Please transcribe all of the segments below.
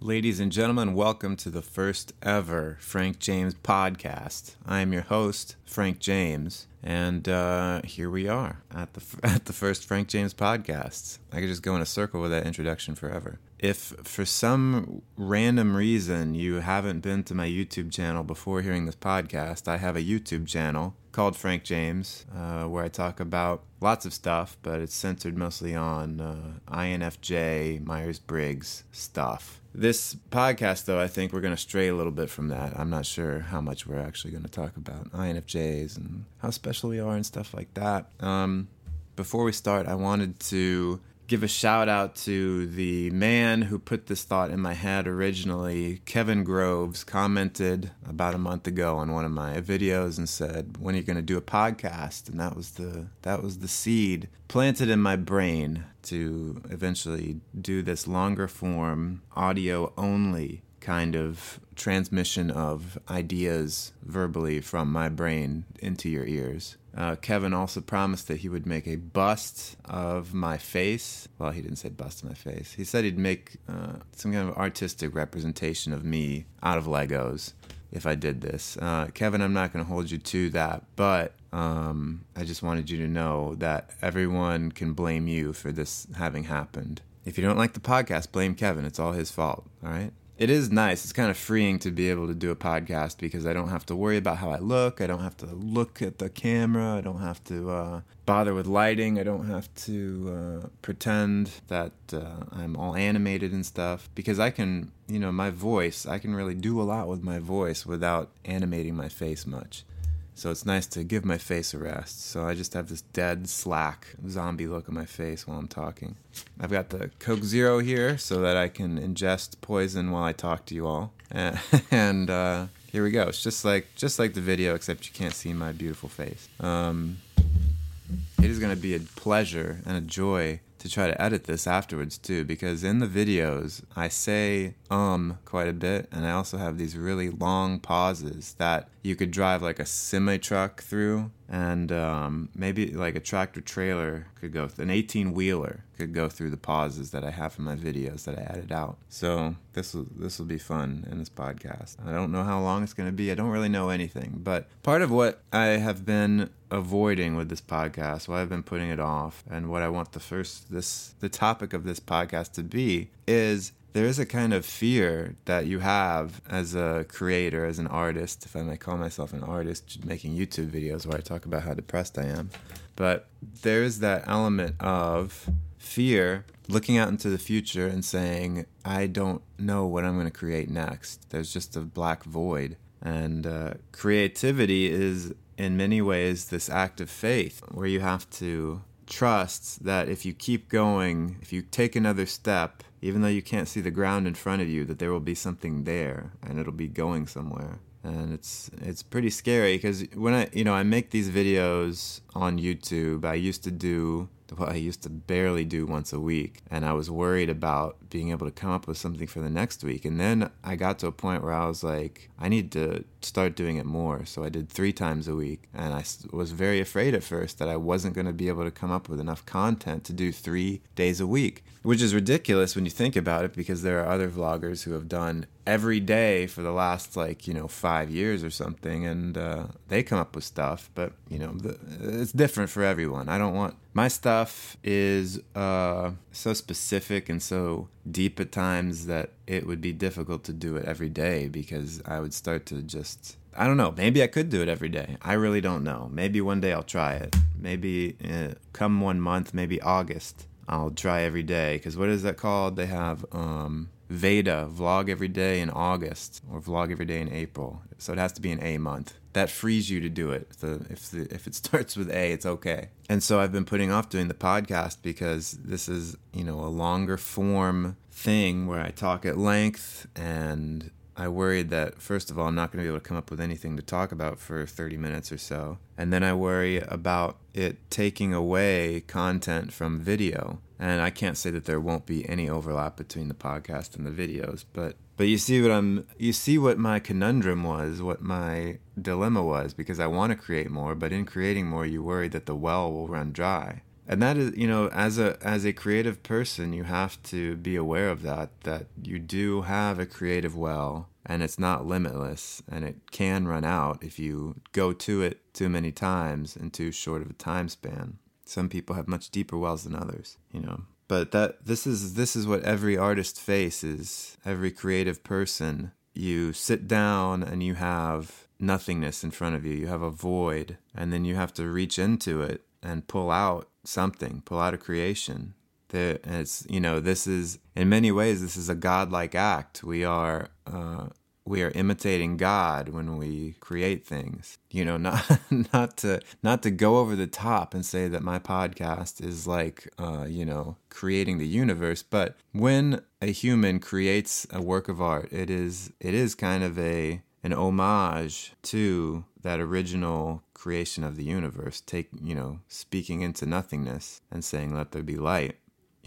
Ladies and gentlemen, welcome to the first ever Frank James podcast. I am your host, Frank James, and uh, here we are at the at the first Frank James podcast. I could just go in a circle with that introduction forever. If for some random reason you haven't been to my YouTube channel before hearing this podcast, I have a YouTube channel called Frank James uh, where I talk about lots of stuff, but it's centered mostly on uh, INFJ, Myers Briggs stuff. This podcast, though, I think we're going to stray a little bit from that. I'm not sure how much we're actually going to talk about INFJs and how special we are and stuff like that. Um, before we start, I wanted to give a shout out to the man who put this thought in my head originally. Kevin Groves commented about a month ago on one of my videos and said, "When are you going to do a podcast?" And that was the that was the seed planted in my brain to eventually do this longer form audio only kind of transmission of ideas verbally from my brain into your ears. Uh, Kevin also promised that he would make a bust of my face. Well, he didn't say bust of my face. He said he'd make uh, some kind of artistic representation of me out of Legos if I did this. Uh, Kevin, I'm not going to hold you to that, but um, I just wanted you to know that everyone can blame you for this having happened. If you don't like the podcast, blame Kevin. It's all his fault, all right? It is nice. It's kind of freeing to be able to do a podcast because I don't have to worry about how I look. I don't have to look at the camera. I don't have to uh, bother with lighting. I don't have to uh, pretend that uh, I'm all animated and stuff because I can, you know, my voice, I can really do a lot with my voice without animating my face much. So it's nice to give my face a rest. So I just have this dead, slack, zombie look on my face while I'm talking. I've got the Coke Zero here so that I can ingest poison while I talk to you all. And uh, here we go. It's just like just like the video, except you can't see my beautiful face. Um, it is going to be a pleasure and a joy to try to edit this afterwards too because in the videos I say um quite a bit and I also have these really long pauses that you could drive like a semi truck through and um, maybe like a tractor trailer could go th- an 18 wheeler could go through the pauses that I have in my videos that I added out. So this will this will be fun in this podcast. I don't know how long it's going to be. I don't really know anything, but part of what I have been avoiding with this podcast, why I've been putting it off, and what I want the first this the topic of this podcast to be is there is a kind of fear that you have as a creator, as an artist, if I may call myself an artist, making YouTube videos where I talk about how depressed I am. But there's that element of fear looking out into the future and saying, I don't know what I'm going to create next. There's just a black void. And uh, creativity is, in many ways, this act of faith where you have to trust that if you keep going, if you take another step, even though you can't see the ground in front of you, that there will be something there and it'll be going somewhere. And it's it's pretty scary because when I you know I make these videos on YouTube, I used to do what I used to barely do once a week. And I was worried about being able to come up with something for the next week. And then I got to a point where I was like, I need to start doing it more. So I did three times a week. And I was very afraid at first that I wasn't going to be able to come up with enough content to do three days a week, which is ridiculous when you think about it because there are other vloggers who have done every day for the last like you know five years or something and uh, they come up with stuff but you know the, it's different for everyone i don't want my stuff is uh, so specific and so deep at times that it would be difficult to do it every day because i would start to just I don't know. Maybe I could do it every day. I really don't know. Maybe one day I'll try it. Maybe uh, come one month, maybe August, I'll try every day. Because what is that called? They have um, Veda, vlog every day in August or vlog every day in April. So it has to be an A month. That frees you to do it. The, if, the, if it starts with A, it's okay. And so I've been putting off doing the podcast because this is, you know, a longer form thing where I talk at length and I worried that, first of all, I'm not going to be able to come up with anything to talk about for 30 minutes or so. And then I worry about it taking away content from video. And I can't say that there won't be any overlap between the podcast and the videos, but but you see what I'm you see what my conundrum was, what my dilemma was because I want to create more, but in creating more you worry that the well will run dry. and that is you know as a as a creative person you have to be aware of that that you do have a creative well and it's not limitless and it can run out if you go to it too many times in too short of a time span some people have much deeper wells than others you know but that this is this is what every artist faces every creative person you sit down and you have nothingness in front of you you have a void and then you have to reach into it and pull out something, pull out a creation. That it's you know this is in many ways this is a godlike act. We are uh, we are imitating God when we create things. You know, not not to not to go over the top and say that my podcast is like uh, you know creating the universe, but when a human creates a work of art, it is it is kind of a an homage to that original creation of the universe, take, you know, speaking into nothingness and saying, let there be light.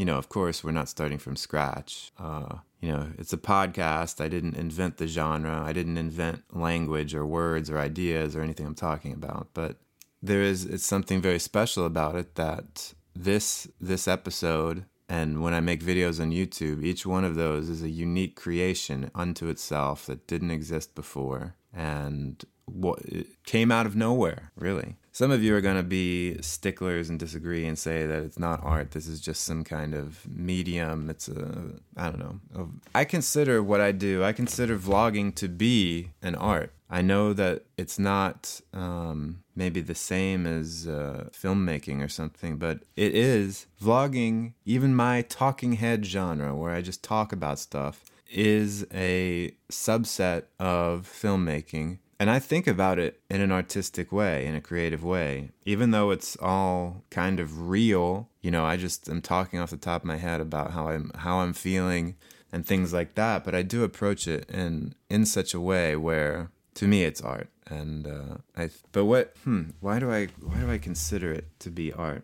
You know, of course, we're not starting from scratch. Uh, you know, it's a podcast. I didn't invent the genre. I didn't invent language or words or ideas or anything I'm talking about. But there is, it's something very special about it that this, this episode and when I make videos on YouTube, each one of those is a unique creation unto itself that didn't exist before. And what came out of nowhere, really. Some of you are going to be sticklers and disagree and say that it's not art. This is just some kind of medium. It's a, I don't know. I consider what I do, I consider vlogging to be an art. I know that it's not um, maybe the same as uh, filmmaking or something, but it is. Vlogging, even my talking head genre, where I just talk about stuff, is a subset of filmmaking. And I think about it in an artistic way, in a creative way. Even though it's all kind of real, you know, I just am talking off the top of my head about how I'm how I'm feeling and things like that, but I do approach it in in such a way where to me it's art. And uh, i but what hmm why do i why do i consider it to be art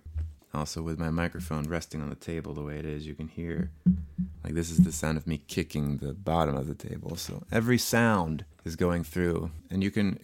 also with my microphone resting on the table the way it is you can hear like this is the sound of me kicking the bottom of the table. So every sound is going through and you can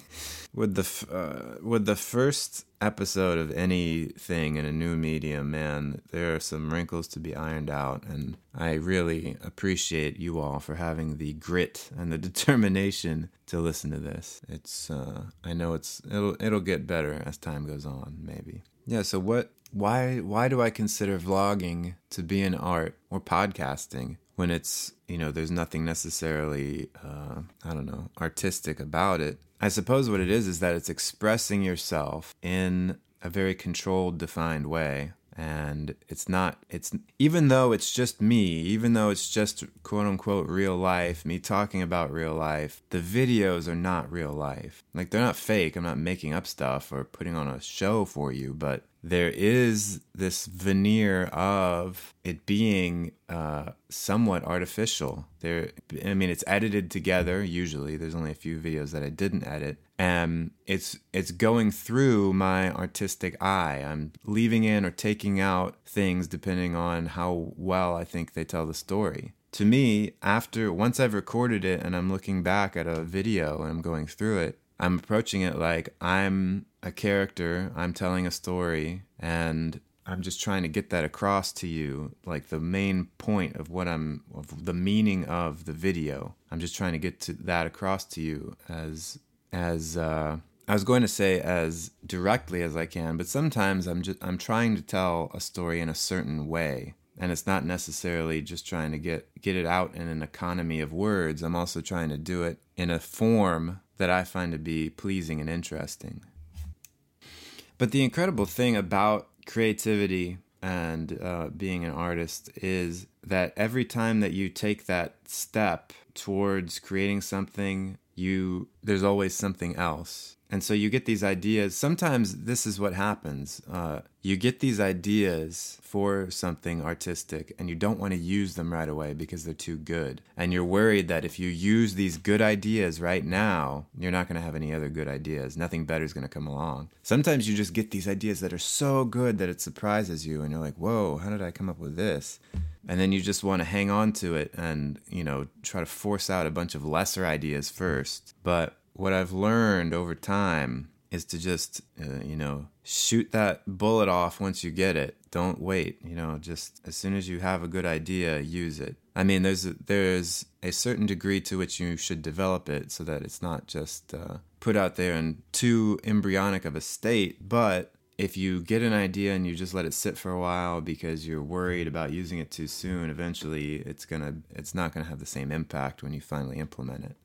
with the uh, with the first episode of anything in a new medium man there are some wrinkles to be ironed out and i really appreciate you all for having the grit and the determination to listen to this. It's uh, i know it's it'll it'll get better as time goes on maybe. Yeah so what why why do i consider vlogging to be an art or podcasting when it's you know there's nothing necessarily uh, i don't know artistic about it? I suppose what it is is that it's expressing yourself in a very controlled defined way. And it's not it's even though it's just me even though it's just quote unquote real life me talking about real life the videos are not real life. Like they're not fake. I'm not making up stuff or putting on a show for you but there is this veneer of it being uh, somewhat artificial. There, I mean, it's edited together. Usually, there's only a few videos that I didn't edit, and it's it's going through my artistic eye. I'm leaving in or taking out things depending on how well I think they tell the story. To me, after once I've recorded it and I'm looking back at a video and I'm going through it, I'm approaching it like I'm a character, I'm telling a story, and I'm just trying to get that across to you, like the main point of what I'm, of the meaning of the video. I'm just trying to get to that across to you as, as, uh, I was going to say as directly as I can, but sometimes I'm just, I'm trying to tell a story in a certain way. And it's not necessarily just trying to get, get it out in an economy of words. I'm also trying to do it in a form that I find to be pleasing and interesting. But the incredible thing about creativity and uh, being an artist is that every time that you take that step towards creating something, you there's always something else and so you get these ideas. Sometimes this is what happens. Uh, you get these ideas for something artistic and you don't want to use them right away because they're too good. And you're worried that if you use these good ideas right now, you're not going to have any other good ideas. Nothing better is going to come along. Sometimes you just get these ideas that are so good that it surprises you and you're like, whoa, how did I come up with this? and then you just want to hang on to it and you know try to force out a bunch of lesser ideas first but what I've learned over time is to just, uh, you know, shoot that bullet off once you get it. Don't wait. You know, just as soon as you have a good idea, use it. I mean, there's a, there's a certain degree to which you should develop it so that it's not just uh, put out there in too embryonic of a state, but if you get an idea and you just let it sit for a while because you're worried about using it too soon, eventually it's gonna it's not gonna have the same impact when you finally implement it.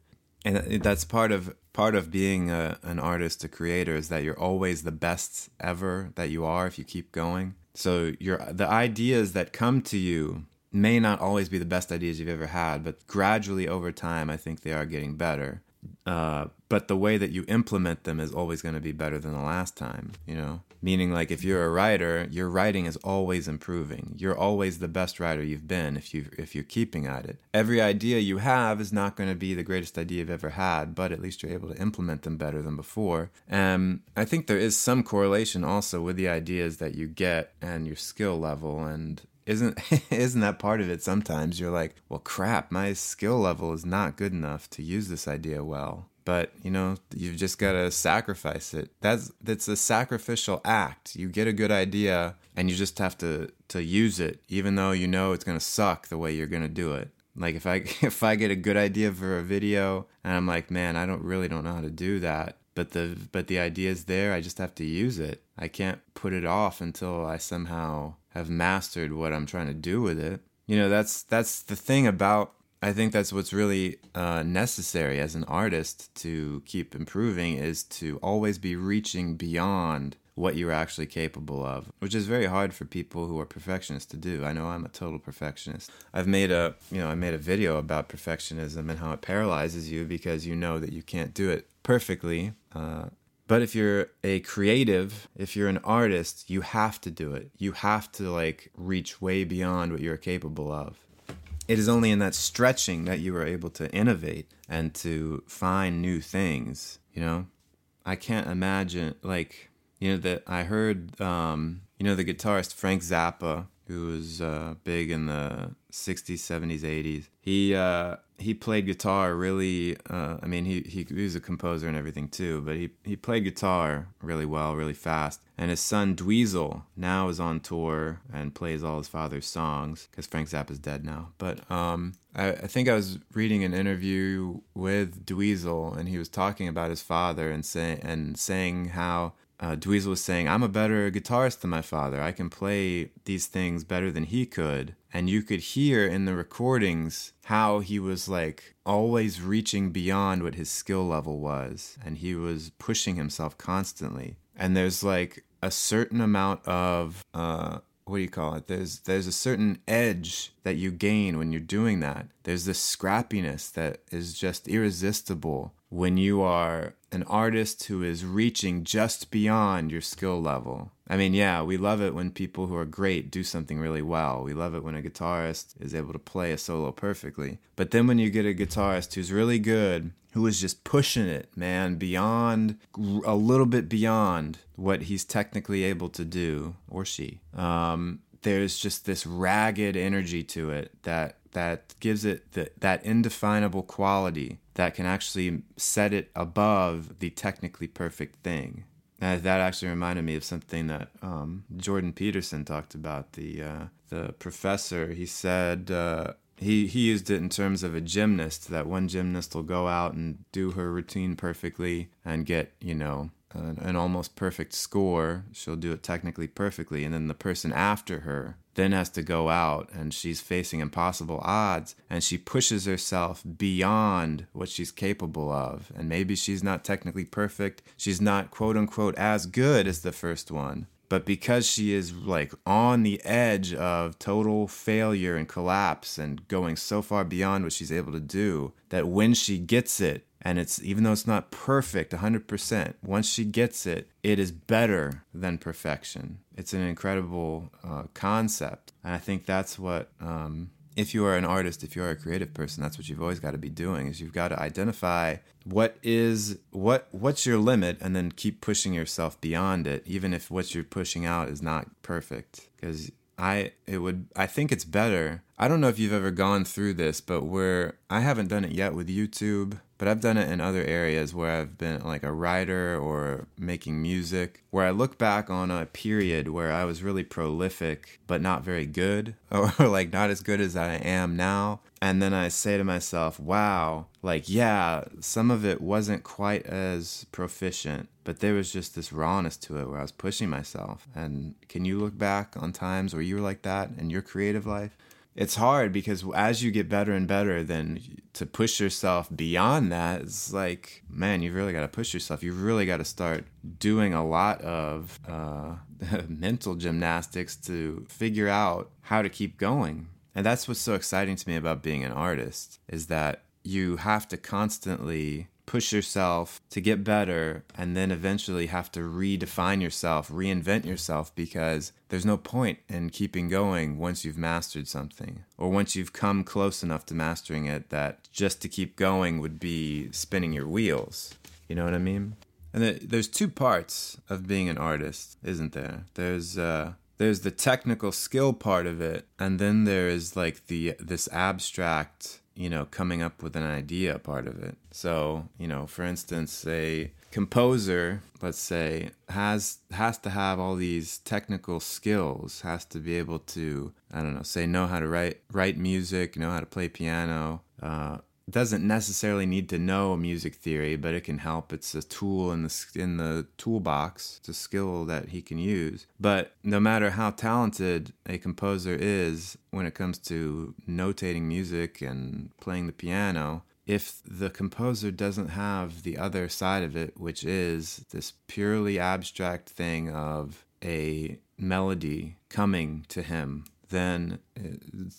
And that's part of part of being a, an artist, a creator, is that you're always the best ever that you are if you keep going. So your the ideas that come to you may not always be the best ideas you've ever had, but gradually over time, I think they are getting better. Uh, but the way that you implement them is always going to be better than the last time, you know? Meaning, like, if you're a writer, your writing is always improving. You're always the best writer you've been if, you, if you're keeping at it. Every idea you have is not going to be the greatest idea you've ever had, but at least you're able to implement them better than before. And I think there is some correlation also with the ideas that you get and your skill level. And isn't isn't that part of it sometimes? You're like well crap my skill level is not good enough to use this idea well. But you know you've just got to sacrifice it. That's that's a sacrificial act. You get a good idea and you just have to to use it even though you know it's going to suck the way you're going to do it. Like if i if i get a good idea for a video and i'm like man i don't really don't know how to do that but the but the idea is there i just have to use it. I can't put it off until i somehow have mastered what i'm trying to do with it you know that's that's the thing about I think that's what's really uh, necessary as an artist to keep improving is to always be reaching beyond what you're actually capable of, which is very hard for people who are perfectionists to do. I know I'm a total perfectionist. I've made a, you know, I made a video about perfectionism and how it paralyzes you because you know that you can't do it perfectly. Uh, but if you're a creative, if you're an artist, you have to do it. You have to like reach way beyond what you're capable of it is only in that stretching that you are able to innovate and to find new things you know i can't imagine like you know that i heard um you know the guitarist frank zappa who was uh, big in the 60s 70s 80s he uh he played guitar really uh, i mean he, he, he was a composer and everything too but he, he played guitar really well really fast. And his son dweezil now is on tour and plays all his father's songs because frank zappa's dead now. But um, I, I think i was reading an interview with dweezil and he was talking about his father and, say, and saying how uh, Dweezil was saying, I'm a better guitarist than my father. I can play these things better than he could. And you could hear in the recordings how he was like always reaching beyond what his skill level was. And he was pushing himself constantly. And there's like a certain amount of, uh, what do you call it? There's there's a certain edge that you gain when you're doing that. There's this scrappiness that is just irresistible when you are an artist who is reaching just beyond your skill level. I mean, yeah, we love it when people who are great do something really well. We love it when a guitarist is able to play a solo perfectly. But then when you get a guitarist who's really good, who is just pushing it, man, beyond a little bit beyond what he's technically able to do, or she, um, there's just this ragged energy to it that that gives it the, that indefinable quality that can actually set it above the technically perfect thing. And that actually reminded me of something that um, Jordan Peterson talked about. The uh, the professor he said uh, he he used it in terms of a gymnast. That one gymnast will go out and do her routine perfectly and get you know an, an almost perfect score. She'll do it technically perfectly, and then the person after her then has to go out and she's facing impossible odds and she pushes herself beyond what she's capable of. And maybe she's not technically perfect, she's not quote unquote as good as the first one. But because she is like on the edge of total failure and collapse and going so far beyond what she's able to do, that when she gets it, and it's even though it's not perfect 100% once she gets it it is better than perfection. It's an incredible uh, concept. And i think that's what um, if you are an artist if you're a creative person that's what you've always got to be doing is you've got to identify what is what what's your limit and then keep pushing yourself beyond it even if what you're pushing out is not perfect. Because I it would I think it's better. I don't know if you've ever gone through this, but where I haven't done it yet with YouTube, but I've done it in other areas where I've been like a writer or making music, where I look back on a period where I was really prolific, but not very good, or like not as good as I am now. And then I say to myself, wow, like, yeah, some of it wasn't quite as proficient, but there was just this rawness to it where I was pushing myself. And can you look back on times where you were like that in your creative life? It's hard because as you get better and better, then to push yourself beyond that, it's like, man, you've really got to push yourself. You've really got to start doing a lot of uh, mental gymnastics to figure out how to keep going. And that's what's so exciting to me about being an artist is that you have to constantly push yourself to get better and then eventually have to redefine yourself, reinvent yourself because there's no point in keeping going once you've mastered something or once you've come close enough to mastering it that just to keep going would be spinning your wheels. You know what I mean? And there's two parts of being an artist, isn't there? There's uh there's the technical skill part of it and then there is like the this abstract you know, coming up with an idea part of it. So, you know, for instance, a composer, let's say, has has to have all these technical skills, has to be able to, I don't know, say know how to write write music, know how to play piano, uh, doesn't necessarily need to know music theory, but it can help. It's a tool in the in the toolbox. It's a skill that he can use. But no matter how talented a composer is when it comes to notating music and playing the piano, if the composer doesn't have the other side of it, which is this purely abstract thing of a melody coming to him, then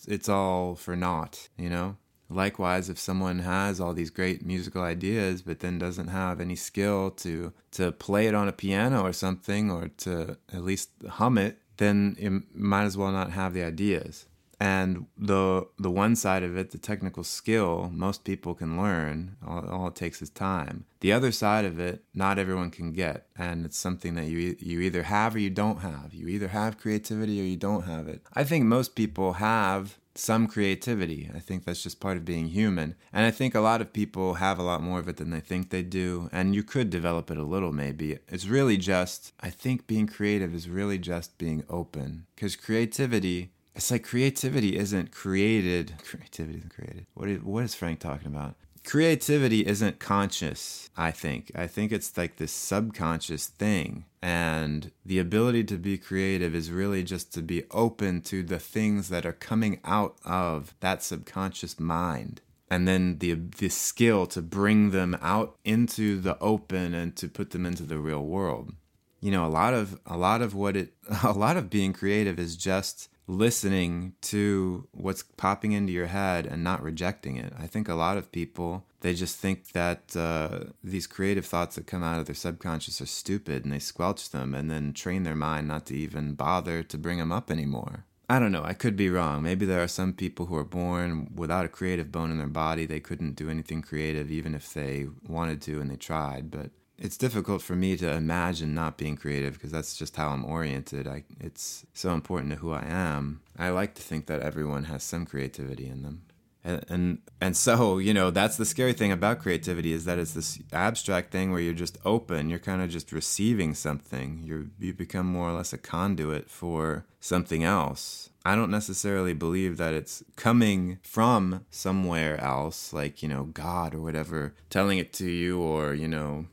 it's all for naught, you know? Likewise if someone has all these great musical ideas but then doesn't have any skill to to play it on a piano or something or to at least hum it then it might as well not have the ideas. And the the one side of it the technical skill most people can learn. All, all it takes is time. The other side of it not everyone can get. And it's something that you you either have or you don't have. You either have creativity or you don't have it. I think most people have some creativity. I think that's just part of being human. And I think a lot of people have a lot more of it than they think they do. And you could develop it a little, maybe. It's really just, I think being creative is really just being open. Because creativity, it's like creativity isn't created. Creativity isn't created. What is, what is Frank talking about? Creativity isn't conscious, I think. I think it's like this subconscious thing. And the ability to be creative is really just to be open to the things that are coming out of that subconscious mind. And then the the skill to bring them out into the open and to put them into the real world. You know, a lot of a lot of what it a lot of being creative is just listening to what's popping into your head and not rejecting it. I think a lot of people they just think that uh, these creative thoughts that come out of their subconscious are stupid and they squelch them and then train their mind not to even bother to bring them up anymore. I don't know, I could be wrong. Maybe there are some people who are born without a creative bone in their body. They couldn't do anything creative even if they wanted to and they tried, but it's difficult for me to imagine not being creative because that's just how I'm oriented. I, it's so important to who I am. I like to think that everyone has some creativity in them. And, and and so you know that's the scary thing about creativity is that it's this abstract thing where you're just open you're kind of just receiving something you you become more or less a conduit for something else I don't necessarily believe that it's coming from somewhere else, like, you know, God or whatever, telling it to you, or, you know,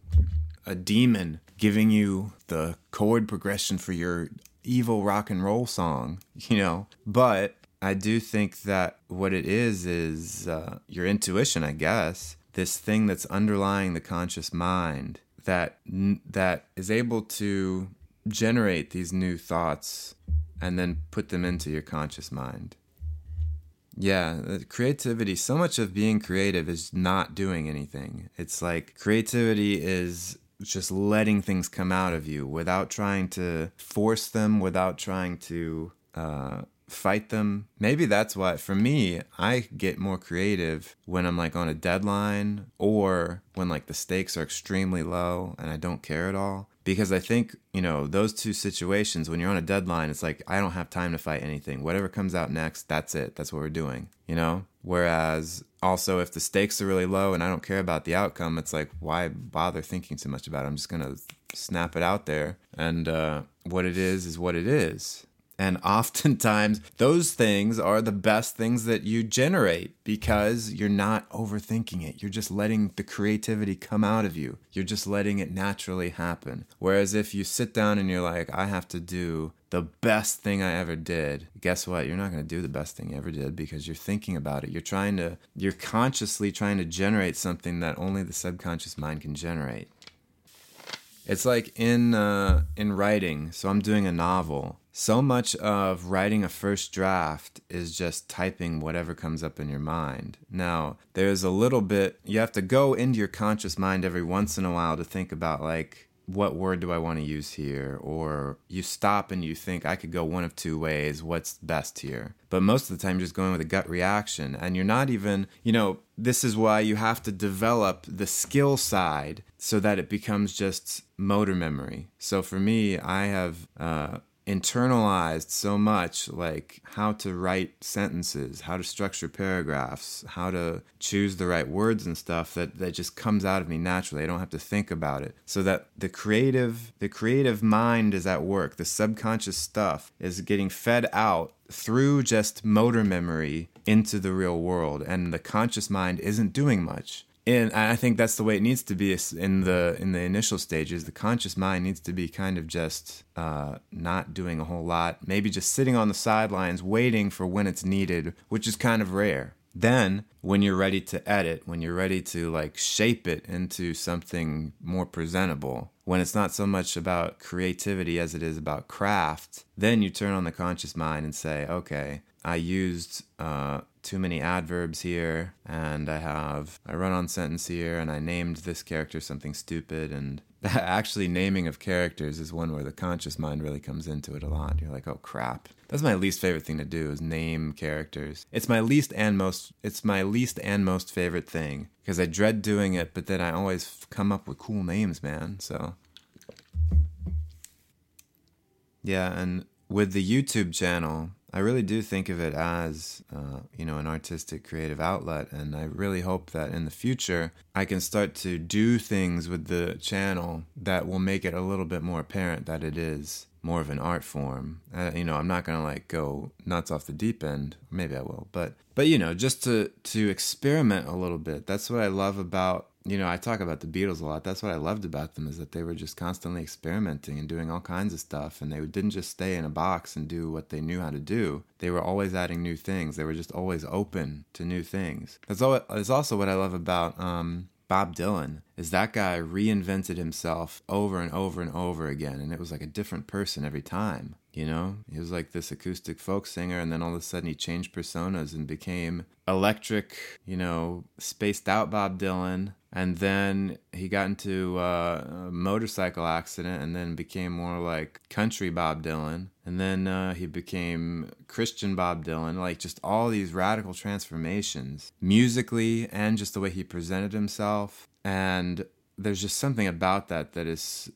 a demon giving you the chord progression for your evil rock and roll song, you know. But I do think that what it is is uh, your intuition, I guess. This thing that's underlying the conscious mind that that is able to generate these new thoughts and then put them into your conscious mind. Yeah, creativity, so much of being creative is not doing anything. It's like creativity is just letting things come out of you without trying to force them, without trying to uh, fight them. Maybe that's why, for me, I get more creative when I'm like on a deadline or when like the stakes are extremely low and I don't care at all because I think, you know, those two situations, when you're on a deadline, it's like, I don't have time to fight anything. Whatever comes out next, that's it. That's what we're doing, you know? Whereas also, if the stakes are really low and I don't care about the outcome, it's like, why bother thinking so much about it? I'm just to snap it out there. And uh, what it is, is what it is. And oftentimes, those things are the best things that you generate because you're not overthinking it. You're just letting the creativity come out of you. You're just letting it naturally happen. Whereas if you sit down and you're like, I have to do the best thing I ever did, guess what? You're not going to do the best thing you ever did because you're thinking about it. You're trying to, you're consciously trying to generate something that only the subconscious mind can generate. It's like in uh, in writing. So I'm doing a novel. So much of writing a first draft is just typing whatever comes up in your mind. Now, there's a little bit you have to go into your conscious mind every once in a while to think about like what word do I want to use here? Or you stop and you think, I could go one of two ways. What's best here? But most of the time, you're just going with a gut reaction. And you're not even, you know, this is why you have to develop the skill side so that it becomes just motor memory. So for me, I have uh, internalized so much like how to write sentences, how to structure paragraphs, how to choose the right words and stuff that, that just comes out of me naturally. I don't have to think about it. So that the creative the creative mind is at work. The subconscious stuff is getting fed out through just motor memory into the real world and the conscious mind isn't doing much and I think that's the way it needs to be in the in the initial stages. The conscious mind needs to be kind of just uh, not doing a whole lot, maybe just sitting on the sidelines, waiting for when it's needed, which is kind of rare. Then, when you're ready to edit, when you're ready to like shape it into something more presentable, when it's not so much about creativity as it is about craft, then you turn on the conscious mind and say, okay, I used uh, too many adverbs here, and I have a run on sentence here, and I named this character something stupid. And actually, naming of characters is one where the conscious mind really comes into it a lot. You're like, oh crap. That's my least favorite thing to do is name characters. It's my least and most it's my least and most favorite thing because I dread doing it, but then I always come up with cool names, man. So yeah, and with the YouTube channel, I really do think of it as, uh, you know, an artistic creative outlet. And I really hope that in the future I can start to do things with the channel that will make it a little bit more apparent that it is more of an art form. Uh, you know, I'm not gonna like go nuts off the deep end. Maybe I will, but but you know, just to to experiment a little bit. That's what I love about you know, I talk about the Beatles a lot. That's what I loved about them is that they were just constantly experimenting and doing all kinds of stuff, and they didn't just stay in a box and do what they knew how to do. They were always adding new things. They were just always open to new things. That's, also what I love about um, Bob Dylan is that guy reinvented himself over and over and over again, and it was like a different person every time. You know, he was like this acoustic folk singer, and then all of a sudden he changed personas and became electric, you know, spaced out Bob Dylan. And then he got into uh, a motorcycle accident and then became more like country Bob Dylan. And then uh, he became Christian Bob Dylan, like just all these radical transformations musically and just the way he presented himself. And there's just something about that that is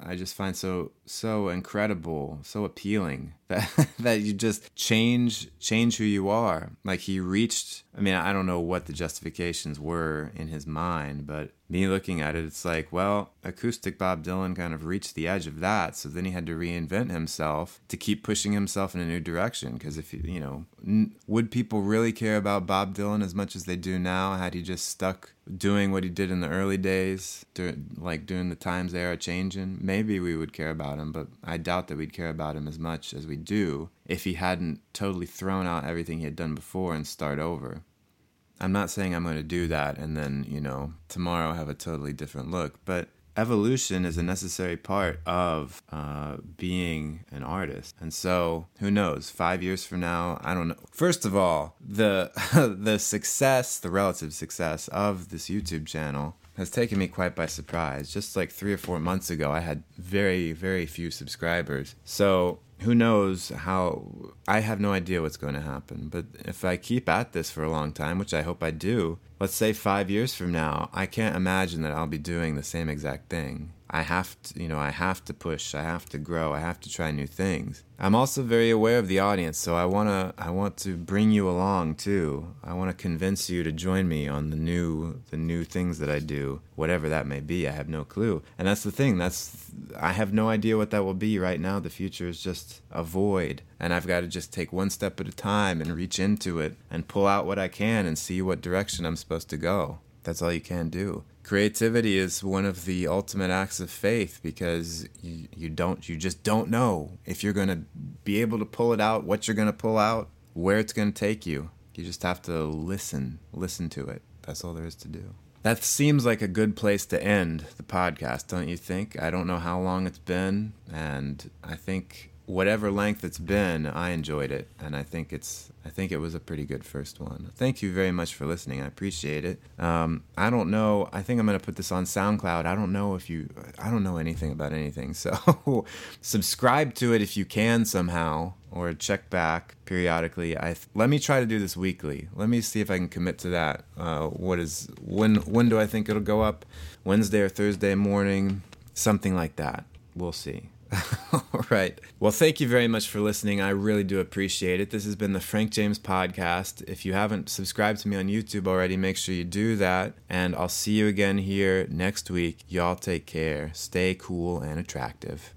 I just find so so incredible, so appealing that that you just change change who you are. Like he reached I mean, I don't know what the justifications were in his mind, but me looking at it, it's like, well, acoustic Bob Dylan kind of reached the edge of that. So then he had to reinvent himself to keep pushing himself in a new direction. Because if you, know, n- would people really care about Bob Dylan as much as they do now had he just stuck doing what he did in the early days, like during the times they are changing? Maybe we would care about him, but I doubt that we'd care about him as much as we do if he hadn't totally thrown out everything he had done before and start over. I'm not saying I'm going to do that and then, you know, tomorrow have a totally different look, but evolution is a necessary part of uh, being an artist. And so, who knows? Five years from now, I don't know. First of all, the the success, the relative success of this YouTube channel has taken me quite by surprise. Just like three or four months ago, I had very, very few subscribers. So who knows how I have no idea what's going to happen. But if I keep at this for a long time, which I hope I do, let's say five years from now, I can't imagine that I'll be doing the same exact thing. I have to, you know, I have to push, I have to grow, I have to try new things. I'm also very aware of the audience, so I want to I want to bring you along too. I want to convince you to join me on the new the new things that I do, whatever that may be. I have no clue. And that's the thing. That's I have no idea what that will be right now. The future is just a void, and I've got to just take one step at a time and reach into it and pull out what I can and see what direction I'm supposed to go. That's all you can do. Creativity is one of the ultimate acts of faith because you, you don't you just don't know if you're going to be able to pull it out what you're going to pull out where it's going to take you. You just have to listen listen to it. That's all there is to do. That seems like a good place to end the podcast don't you think? I don't know how long it's been and i think whatever length it's been, I enjoyed it, and I think it's I think it was a pretty good first one. Thank you very much for listening. I appreciate it. Um, I don't know. I think I'm gonna put this on SoundCloud. I don't know if you. I don't know anything about anything. So subscribe to it if you can somehow, or check back periodically. I let me try to do this weekly. Let me see if I can commit to that. Uh, what is when? When do I think it'll go up? Wednesday or Thursday morning? Something like that. We'll see. All right. Well, thank you very much for listening. I really do appreciate it. This has been the Frank James Podcast. If you haven't subscribed to me on YouTube already, make sure you do that. And I'll see you again here next week. Y'all take care. Stay cool and attractive.